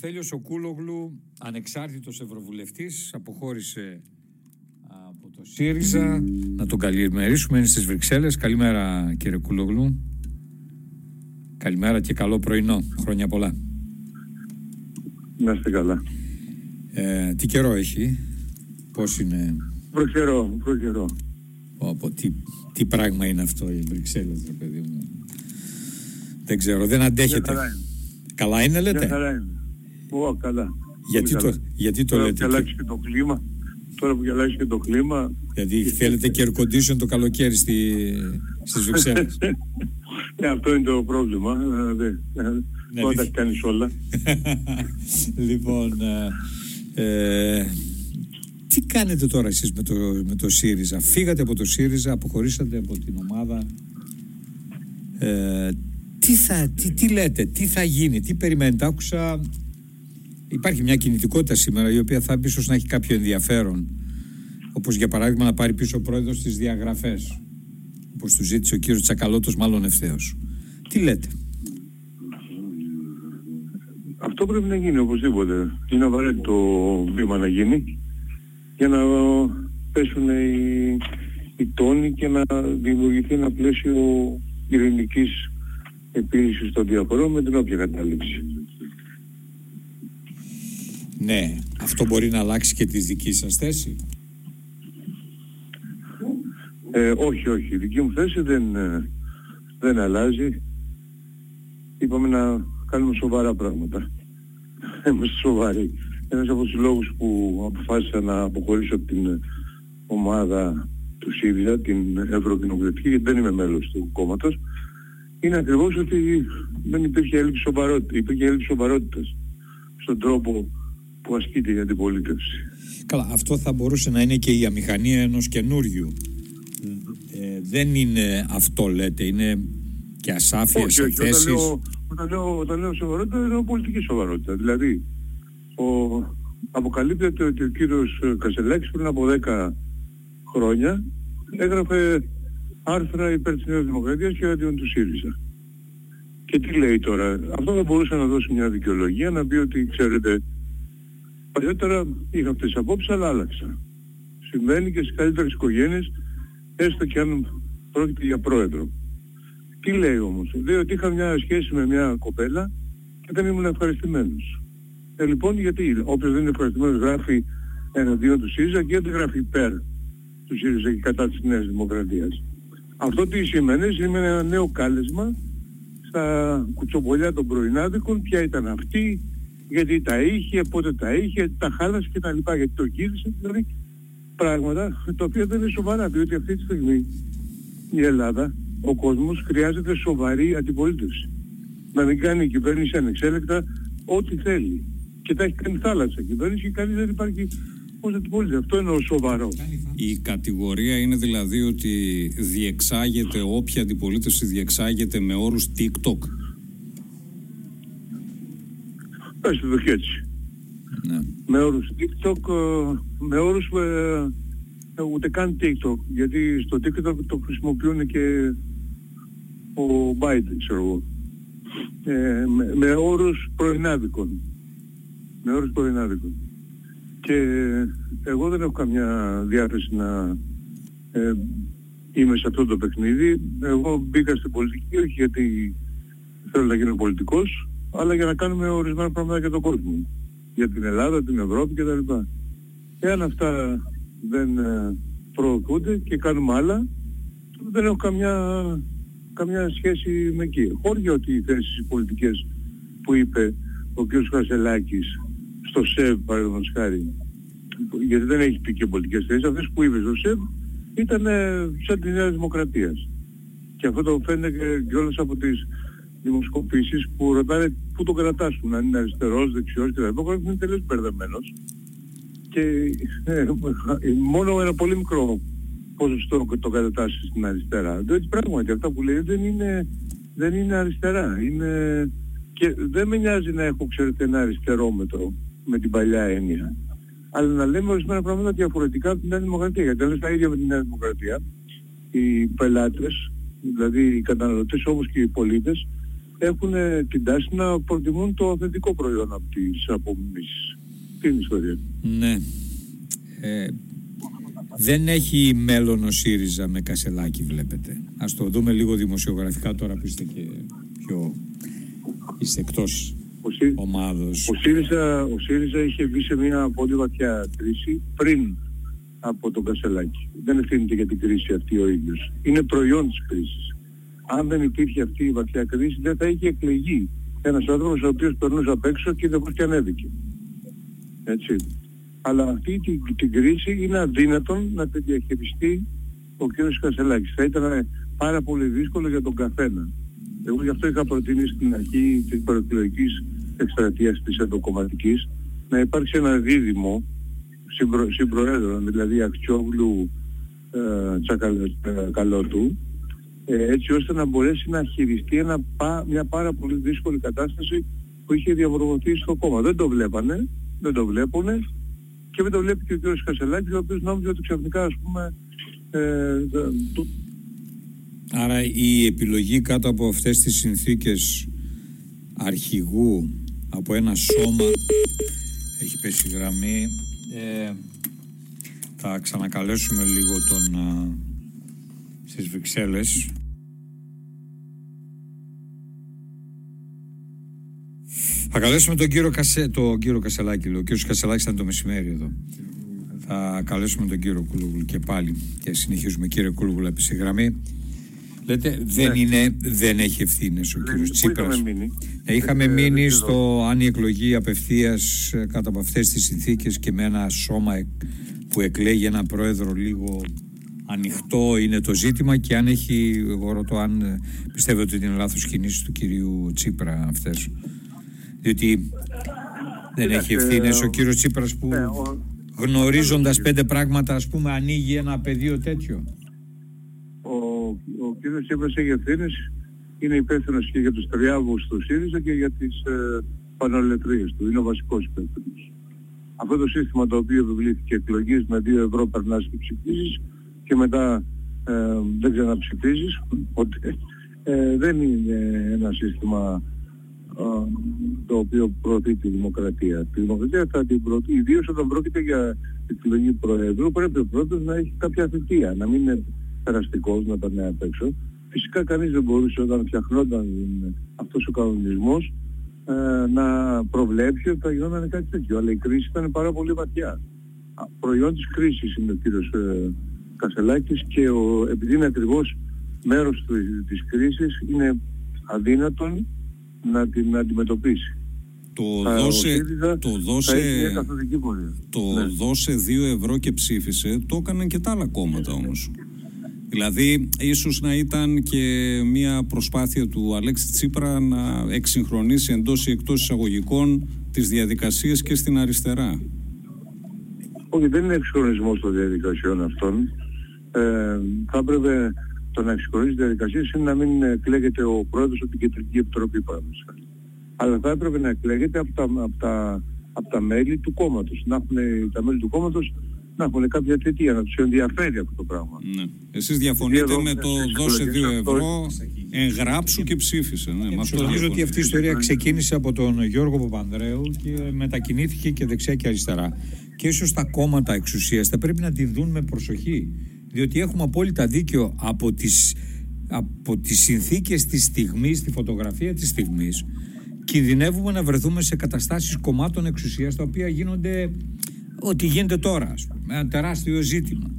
Θέλιος Οκούλογλου, ανεξάρτητος ευρωβουλευτής, αποχώρησε από το ΣΥΡΙΖΑ. Να τον καλημερίσουμε, είναι στις Βρυξέλλες. Καλημέρα κύριε Κούλογλου. Καλημέρα και καλό πρωινό. Χρόνια πολλά. Να είστε καλά. Ε, τι καιρό έχει, πώς είναι... Προχερό, προχερό. Πω, τι, τι πράγμα είναι αυτό οι Βρυξέλλες, ρε παιδί μου. Δεν ξέρω, δεν αντέχετε. Καλά είναι. Καλά είναι λέτε; Μια χαρά είναι. Ω, καλά. Γιατί Πολύ το, καλά. γιατί το Τώρα λέτε. που και- αλλάξει και το κλίμα, τώρα που αλλάξει και το κλίμα, Γιατί θέλετε και air condition το καλοκαίρι στη, στις Βρυξέλλες. ε, αυτό είναι το πρόβλημα. Ε, δε, ε, Ναι, Όταν τα αλήθεια. κάνεις όλα. λοιπόν, ε, ε, τι κάνετε τώρα εσείς με το, με το ΣΥΡΙΖΑ; Φύγατε από το ΣΥΡΙΖΑ, αποχωρήσατε από την ομάδα. Ε, τι, θα, τι, τι λέτε, τι θα γίνει, τι περιμένετε; Άκουσα, υπάρχει μια κινητικότητα σήμερα η οποία θα ίσως να έχει κάποιο ενδιαφέρον. Όπως για παράδειγμα να πάρει πίσω ο πρόεδρος τις διαγραφές. Όπως του ζήτησε ο κύριος Τσακαλώτος μάλλον ευθέως. Τι λέτε; Αυτό πρέπει να γίνει οπωσδήποτε. Είναι απαραίτητο βήμα να γίνει για να πέσουν οι, οι τόνοι και να δημιουργηθεί ένα πλαίσιο ειρηνικής επίλυσης των διαφορών με την όποια κατάληξη. Ναι, αυτό μπορεί να αλλάξει και τη δική σας θέση. Ε, όχι, όχι. Η δική μου θέση δεν, ε, δεν αλλάζει. Είπαμε να κάνουμε σοβαρά πράγματα. Είμαστε σοβαροί. Ένας από τους λόγους που αποφάσισα να αποχωρήσω από την ε, ομάδα του ΣΥΡΙΖΑ, την Ευρωκοινοβουλευτική, γιατί δεν είμαι μέλος του κόμματος, είναι ακριβώς ότι δεν υπήρχε έλλειψη σοβαρότητα. Υπήρχε έλλειψη σοβαρότητας στον τρόπο που ασκείται η αντιπολίτευση. Καλά, αυτό θα μπορούσε να είναι και η αμηχανία ενός καινούριου. Ε, δεν είναι αυτό λέτε, είναι και ασάφεια όχι, σε όχι. Όταν θέσεις; λέω, όταν, λέω, όταν λέω σοβαρότητα, εννοώ πολιτική σοβαρότητα. Δηλαδή, ο, αποκαλύπτεται ότι ο κύριος ε, Κασελάκης πριν από 10 χρόνια έγραφε άρθρα υπέρ της Νέας Δημοκρατίας και αντίον του ΣΥΡΙΖΑ. Και τι λέει τώρα; Αυτό θα μπορούσε να δώσει μια δικαιολογία, να πει ότι ξέρετε, παλιότερα είχα αυτές τις απόψεις, αλλά άλλαξα. Συμβαίνει και στις καλύτερες οικογένειες, έστω και αν πρόκειται για πρόεδρο. Τι λέει όμως, λέει ότι είχα μια σχέση με μια κοπέλα και δεν ήμουν ευχαριστημένος. Ε, λοιπόν, γιατί; Όποιος δεν είναι ευχαριστημένος γράφει εναντίον του ΣΥΡΙΖΑ και δεν γράφει υπέρ του ΣΥΡΙΖΑ και κατά της Νέας Δημοκρατίας. Αυτό τι σημαίνει, σημαίνει ένα νέο κάλεσμα στα κουτσομπολιά των πρωινάδικων, ποια ήταν αυτή, γιατί τα είχε, πότε τα είχε, τα χάλασε και τα λοιπά, γιατί το γύρισε, δηλαδή πράγματα τα οποία δεν είναι σοβαρά, διότι αυτή τη στιγμή η Ελλάδα, ο κόσμος χρειάζεται σοβαρή αντιπολίτευση. Να μην κάνει η κυβέρνηση ανεξέλεκτα ό,τι θέλει. Και τα έχει κάνει θάλασσα η κυβέρνηση και κανείς δεν υπάρχει ως αντιπολίτευση. Αυτό είναι ο σοβαρός. Η κατηγορία είναι δηλαδή ότι διεξάγεται, όποια αντιπολίτευση διεξάγεται με όρους TikTok. Πες το και έτσι. Ναι. Με όρους TikTok, ε, με όρους ε, ε, ούτε καν TikTok. Γιατί στο TikTok το χρησιμοποιούν και ο Biden, ξέρω εγώ. Ε, με, με όρους πρωινάδικων. Με όρους πρωινάδικων. Και εγώ δεν έχω καμιά διάθεση να ε, είμαι σε αυτό το παιχνίδι. Εγώ μπήκα στην πολιτική όχι γιατί θέλω να γίνω πολιτικός, αλλά για να κάνουμε ορισμένα πράγματα για τον κόσμο. Για την Ελλάδα, την Ευρώπη κτλ. Εάν αυτά δεν ε, προωθούνται και κάνουμε άλλα, δεν έχω καμιά, καμιά σχέση με εκεί. Χώρια ότι οι θέσεις οι πολιτικές που είπε ο κ. Χασελάκης στο ΣΕΒ παραδείγματος χάρη, γιατί δεν έχει πει και πολιτικές θέσεις, αυτές που είπε στο ΣΕΒ ήταν ε, σαν τη Νέα Δημοκρατίας. Και αυτό το φαίνεται και κιόλας από τις δημοσκοπήσεις που ρωτάνε πού το κρατάς του, αν είναι αριστερός, δεξιός κτλ. Εγώ είμαι τελείως μπερδεμένος και ε, μόνο ένα πολύ μικρό ποσοστό το κατατάσσει στην αριστερά. Διότι πράγματι αυτά που λέει δεν είναι, δεν είναι αριστερά. Είναι... Και δεν με νοιάζει να έχω ξέρετε ένα αριστερόμετρο με την παλιά έννοια. Αλλά να λέμε ορισμένα πράγματα διαφορετικά από την Νέα Δημοκρατία. Γιατί αν λες τα ίδια με την Νέα Δημοκρατία, οι πελάτες, δηλαδή οι καταναλωτές όπως και οι πολίτες, έχουν την τάση να προτιμούν το αυθεντικό προϊόν από τις απομιμήσεις. Τι είναι η ιστορία; Ναι. Ε, δεν έχει μέλλον ο ΣΥΡΙΖΑ με κασελάκι βλέπετε. Ας το δούμε λίγο δημοσιογραφικά τώρα που είστε και πιο... είστε εκτός Ο, Σύ- ομάδος. ο, ΣΥΡΙΖΑ, ο ΣΥΡΙΖΑ είχε μπει σε μια πολύ βαθιά κρίση πριν από τον Κασελάκη. Δεν ευθύνεται για την κρίση αυτή ο ίδιος. Είναι προϊόν της κρίσης. Αν δεν υπήρχε αυτή η βαθιά κρίση δεν θα είχε εκλεγεί ένας άνθρωπος ο οποίος περνούσε απ' έξω και δεν και ανέβηκε. Έτσι. Αλλά αυτή την, την κρίση είναι αδύνατον να τη διαχειριστεί ο κ. Κασελάκης. Θα ήταν πάρα πολύ δύσκολο για τον καθένα. Εγώ γι' αυτό είχα προτείνει στην αρχή της προεκλογικής εκστρατείας της ενδοκομματικής να υπάρξει ένα δίδυμο συμπρο, συμπροέδρων, δηλαδή Ακτιόγλου ε, Τσακαλώτου, ε, έτσι ώστε να μπορέσει να χειριστεί ένα, πα- μια πάρα πολύ δύσκολη κατάσταση που είχε διαμορφωθεί στο κόμμα. Δεν το βλέπανε, δεν το βλέπουνε και δεν το βλέπει και ο κ. Κασελάκης, ο οποίος νόμιζε ότι ξαφνικά ας πούμε ε, το- το- Άρα η επιλογή κάτω από αυτές τις συνθήκες αρχηγού από ένα σώμα έχει πέσει η γραμμή ε, θα ξανακαλέσουμε λίγο τον α, στις Βρυξέλλες θα καλέσουμε τον κύριο, Κασε, τον κύριο Κασελάκη λέω. ο κύριος Κασελάκης ήταν το μεσημέρι εδώ θα καλέσουμε τον κύριο Κούλουγλου και πάλι και συνεχίζουμε κύριε Κούλουγλου επί στη γραμμή Λέτε, δεν, Ναι. είναι, δεν έχει ευθύνες ο δεν- κύριος πού Τσίπρας. είχαμε μείνει; Ε, είχαμε Ε, μείνει δεν στο αν η εκλογή απευθείας κάτω από αυτές τις συνθήκες και με ένα σώμα εκ- που εκλέγει ένα πρόεδρο λίγο ανοιχτό είναι το ζήτημα και αν έχει, εγώ ρωτώ αν ε, πιστεύετε ότι είναι λάθος κινήσεις του κυρίου Τσίπρα αυτές. Διότι δεν έχει Κοίταξε, ευθύνες ο ο- κύριος Τσίπρας που Ναι, ο- γνωρίζοντας πέντε πράγματα ας πούμε ανοίγει ένα πεδίο τέτοιο. ο, ο κ. Τσίπρας έχει ευθύνες, είναι υπεύθυνος και για τους τριάβους του ΣΥΡΙΖΑ και για τις ε, πανολετρίες του. Είναι ο βασικός υπεύθυνος. Αυτό το σύστημα το οποίο επιβλήθηκε εκλογής με 2 ευρώ περνάς και ψηφίζεις και μετά ε, δεν ξαναψηφίζεις, ποτέ, ε, δεν είναι ένα σύστημα ε, το οποίο προωθεί τη δημοκρατία. Τη δημοκρατία θα την προωθεί, ιδίως όταν πρόκειται για εκλογή Προέδρου, πρέπει ο Πρόεδρος να έχει κάποια θητεία, να μην είναι περαστικός, να περνάει απ' έξω. Φυσικά κανείς δεν μπορούσε όταν φτιαχνόταν αυτός ο κανονισμός ε, να προβλέψει ότι θα γινόταν κάτι τέτοιο. Αλλά η κρίση ήταν πάρα πολύ βαθιά. Α, Προϊόν της κρίσης είναι ο κύριος ε, Κασελάκης και ο, επειδή είναι ακριβώς μέρος του, της κρίσης είναι αδύνατον να την αντιμετωπίσει. Το Θα- ο δώσε, ΣΥΡΙΖΑ το Θα έχει δώσε, μια καθοδική πορεία. το Ναι. δώσε 2 ευρώ και ψήφισε, το έκαναν και τα άλλα κόμματα όμως. Δηλαδή, ίσως να ήταν και μια προσπάθεια του Αλέξη Τσίπρα να εξυγχρονίσει εντός ή εκτός εισαγωγικών τις διαδικασίες και στην αριστερά. Όχι, δεν είναι εξυγχρονισμός των διαδικασιών αυτών. Ε, θα έπρεπε το να εξυγχρονίσει τις διαδικασίες είναι να μην εκλέγεται ο πρόεδρος από την Κεντρική Επιτροπή παραδείγματος χάρη. Αλλά θα έπρεπε να εκλέγεται από τα, από τα, από τα μέλη του κόμματος. Να έχουν τα μέλη του κόμματος να έχουν κάποια θητεία, να τους ενδιαφέρει αυτό το πράγμα. Ναι. Εσείς διαφωνείτε Δύο με ευρώ, το στις δώσε 2 εκλογές αυτό ευρώ, εγγράψου και ψήφισε. Ναι, με αυτό Νομίζω ότι διαφωνείτε. αυτή η ιστορία ξεκίνησε από τον Γιώργο Παπανδρέου και μετακινήθηκε και δεξιά και αριστερά. Και ίσως τα κόμματα εξουσίας θα πρέπει να τη δουν με προσοχή. Διότι έχουμε απόλυτα δίκιο από τις, από τις συνθήκες της στιγμής, τη φωτογραφία της στιγμής, κινδυνεύουμε να βρεθούμε σε καταστάσεις κομμάτων εξουσίας τα οποία γίνονται ό,τι γίνεται τώρα, ας πούμε, ένα τεράστιο ζήτημα.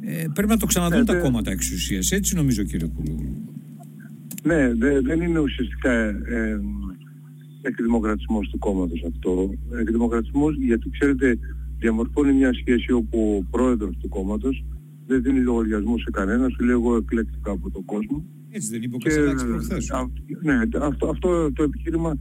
Ε, πρέπει να το ξαναδούν Ε, τα δε- κόμματα εξουσίας. Έτσι νομίζω κύριε Κουλούγλου. Ναι, δε- δεν είναι ουσιαστικά ε, εκδημοκρατισμός του κόμματος αυτό. Εκδημοκρατισμός γιατί ξέρετε διαμορφώνει μια σχέση όπου ο πρόεδρος του κόμματος δεν δίνει λογαριασμό σε κανένας, σου λέει εγώ εκλέκτηκα από τον κόσμο. Έτσι δεν είπε ο Και, Κασελάκης προχθές. α, ναι, αυτό, αυτό το επιχείρημα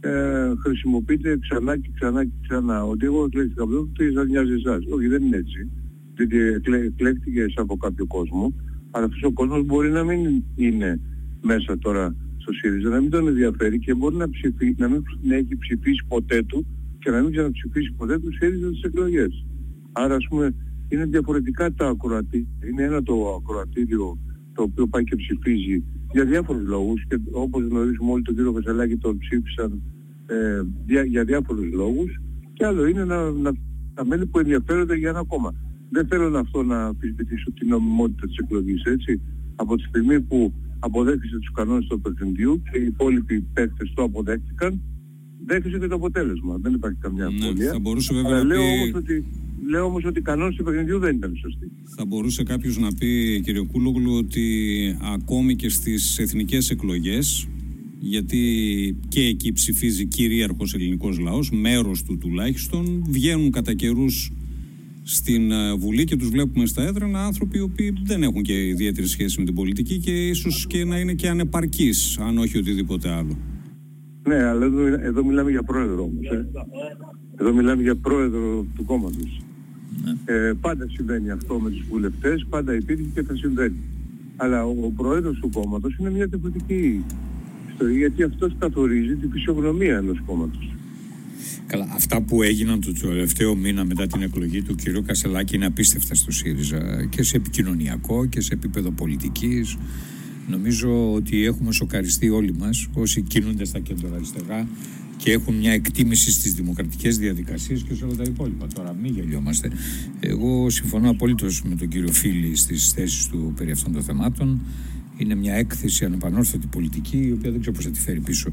ε, χρησιμοποιείται ξανά και ξανά και ξανά. Ότι εγώ εκλέκτηκα από εδώ, τι σας νοιάζει εσάς. Όχι, δεν είναι έτσι. Διότι εκλέ, εκλέκτηκες από κάποιο κόσμο, αλλά αυτός ο κόσμος μπορεί να μην είναι μέσα τώρα στο ΣΥΡΙΖΑ, να μην τον ενδιαφέρει και μπορεί να, ψηφί, να μην να έχει ψηφίσει ποτέ του και να μην ξαναψηφίσει ποτέ του ΣΥΡΙΖΑ στις εκλογές. Άρα, ας πούμε, είναι διαφορετικά τα ακροατήρια. Είναι ένα το ακροατήριο το οποίο πάει και ψηφίζει για διάφορους λόγους και όπως γνωρίζουμε όλοι τον κύριο Βεσσαλάκη τον ψήφισαν ε, για, για διάφορους λόγους και άλλο είναι να, να, τα μέλη που ενδιαφέρονται για ένα κόμμα. Δεν θέλω αυτό να αμφισβητήσω την νομιμότητα της εκλογής, έτσι. Από τη στιγμή που αποδέχτησε τους κανόνες του παιχνιδιού και οι υπόλοιποι παίκτες το αποδέχτηκαν, δέχτησε και το αποτέλεσμα. Δεν υπάρχει καμιά Ναι, αμφιβολία. θα μπορούσε βέβαια Αλλά να λέω πει- όμως ότι, λέω όμως ότι οι κανόνες του παιχνιδιού δεν ήταν σωστοί. Θα μπορούσε κάποιος να πει, κύριε Κούλογλου, ότι ακόμη και στις εθνικές εκλογές, γιατί και εκεί ψηφίζει κυρίαρχος ελληνικός λαός, μέρος του τουλάχιστον, βγαίνουν κατά καιρούς στην ε, Βουλή και τους βλέπουμε στα έδρανα άνθρωποι οι οποίοι δεν έχουν και ιδιαίτερη σχέση με την πολιτική και ίσως και να είναι και ανεπαρκείς, αν όχι οτιδήποτε άλλο. Ναι, αλλά εδώ, εδώ μιλάμε για πρόεδρο όμως. Ε. Εδώ μιλάμε για πρόεδρο του κόμματος. Ε, πάντα συμβαίνει αυτό με τους βουλευτές, πάντα υπήρχε και θα συμβαίνει. Αλλά ο, ο πρόεδρος του κόμματος είναι μια διαφορετική ιστορία, γιατί αυτός καθορίζει τη φυσιογνωμία ενός κόμματος. Καλά, αυτά που έγιναν το τελευταίο μήνα μετά την εκλογή του κ. Κασελάκη είναι απίστευτα στο ΣΥΡΙΖΑ και σε επικοινωνιακό και σε επίπεδο πολιτικής. Νομίζω ότι έχουμε σοκαριστεί όλοι μας όσοι κινούνται στα κέντρα αριστερά και έχουν μια εκτίμηση στις δημοκρατικές διαδικασίες και σε όλα τα υπόλοιπα. Τώρα μην γελιόμαστε. Εγώ συμφωνώ απολύτως με τον κύριο Φίλη στις θέσεις του περί αυτών των θεμάτων. Είναι μια έκθεση ανεπανόρθωτη πολιτική, η οποία δεν ξέρω πώς θα τη φέρει πίσω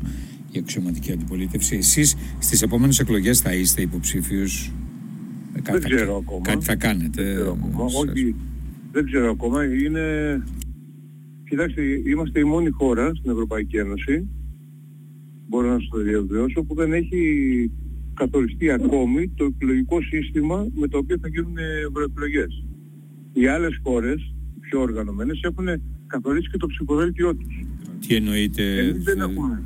η αξιωματική αντιπολίτευση. Εσείς στις επόμενες εκλογές θα είστε υποψήφιος; Ε, κα- Δεν κα- ξέρω ακόμα. Κάτι θα κάνετε. Δεν ξέρω ακόμα. σας- Όχι, δεν ξέρω ακόμα. Είναι... Κοιτάξτε, είμαστε η μόνη χώρα στην Ευρωπαϊκή Ένωση, μπορώ να σας το διαβεβαιώσω, που δεν έχει καθοριστεί ακόμη το εκλογικό σύστημα με το οποίο θα γίνουν ευρωεκλογές. Οι άλλες χώρες, πιο οργανωμένες, έχουν καθορίσει και το ψηφοδέλτιό τους. Τι εννοείτε, Εμείς δεν ε, έχουμε.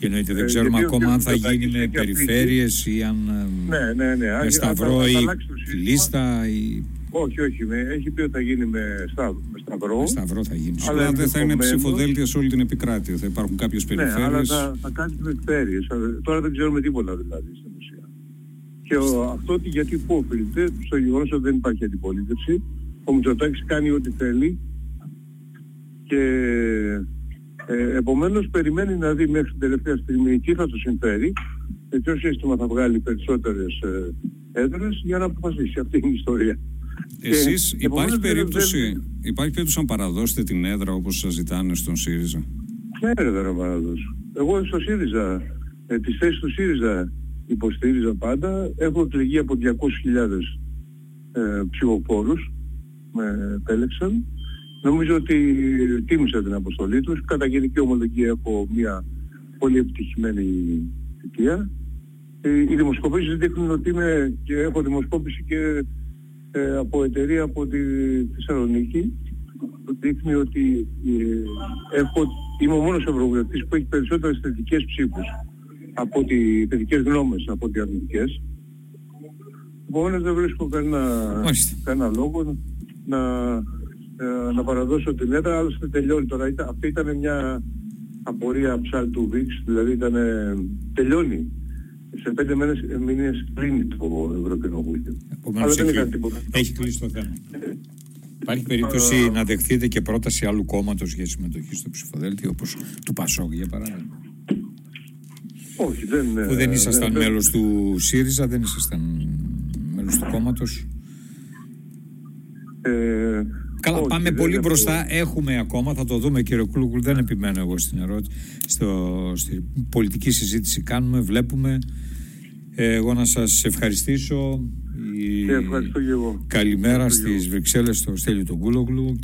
τι εννοείτε, δεν Ε, ξέρουμε γιατί ο ακόμα αν κ. θα γίνει Μητσοτάκης με έχει αφήσει- περιφέρειες ή αν ε, Ναι, ναι, ναι. με Αν- σταυρό αν θα- ή θα αλλάξει το σύστημα. λίστα ή Όχι, όχι. Με, έχει πει ότι θα γίνει με, σταύ, με σταυρό. με σταυρό θα γίνει. Αλλά Αλλά δεν θα είναι ενδεχομένως- ψηφοδέλτια σε όλη την επικράτεια. Θα υπάρχουν κάποιες Ναι, αλλά περιφέρειες. θα, θα κάνεις περιφέρειες. Αλλά Τώρα δεν ξέρουμε τίποτα δηλαδή στην ουσία. Και ο, αυτό ότι γιατί πού οφείλεται στο γεγονός ότι δεν υπάρχει αντιπολίτευση. Ο Μητσοτάκης κάνει ό,τι θέλει και ε, επομένως περιμένει να δει μέχρι την τελευταία στιγμή τι θα του συμφέρει και ποιο σύστημα θα βγάλει περισσότερες ε, έδρες για να αποφασίσει. Αυτή είναι η ιστορία. Εσείς Και, υπάρχει επομένως, δεν- περίπτωση, δεν- υπάρχει περίπτωση να παραδώσετε την έδρα όπως σας ζητάνε στον ΣΥΡΙΖΑ; Ναι, ρε, δεν παραδώσω. Εγώ στο ΣΥΡΙΖΑ, ε, τις θέσεις του ΣΥΡΙΖΑ υποστήριζα πάντα. Έχω εκλεγεί από 200.000 ε, ψηφοφόρους με επέλεξαν. Νομίζω ότι τίμησα την αποστολή τους. Κατά γενική ομολογία έχω μια πολύ επιτυχημένη θητεία. Ε, οι δημοσκοπήσεις δείχνουν ότι είμαι και έχω δημοσκόπηση και ε, από εταιρεία από τη Θεσσαλονίκη που δείχνει ότι ε, έχω, είμαι ο μόνος ευρωβουλευτής που έχει περισσότερες θετικές ψήφους από ότι θετικές γνώμες από ότι αρνητικές. Επομένως δεν βρίσκω κανένα, Μάλιστα. κανένα λόγο να, ε, να παραδώσω την έδρα, άλλωστε τελειώνει τώρα. Ήταν, αυτή ήταν μια απορία ψάλτου Βίξ, δηλαδή ήταν, ε, τελειώνει. Σε πέντε μήνες, ε, μήνες κλείνει το Ευρωκοινοβούλιο. Επομένως Αλλά δεν έχει, είχα τίποτα. έχει κλείσει το θέμα. Υπάρχει περίπτωση να δεχτείτε και πρόταση άλλου κόμματος για συμμετοχή στο ψηφοδέλτιο, όπως του Πασόκ για παράδειγμα. Όχι, δεν... Που δεν ε, ήσασταν δεν- μέλος του ΣΥΡΙΖΑ, δεν ήσασταν μέλος του κόμματος. Ε, Καλά, όχι, πάμε δεν πολύ έχω- μπροστά. Έχουμε ακόμα, θα το δούμε κύριε Κούλουγκουλ, δεν επιμένω εγώ στην ερώτηση. Στο, στη πολιτική συζήτηση κάνουμε, βλέπουμε. Ε, εγώ να σας ευχαριστήσω. Η- Και ευχαριστώ και εγώ. Καλημέρα Ευχαριστώ και στις Βρυξέλλες στο Στέλιο τον Κούλογλου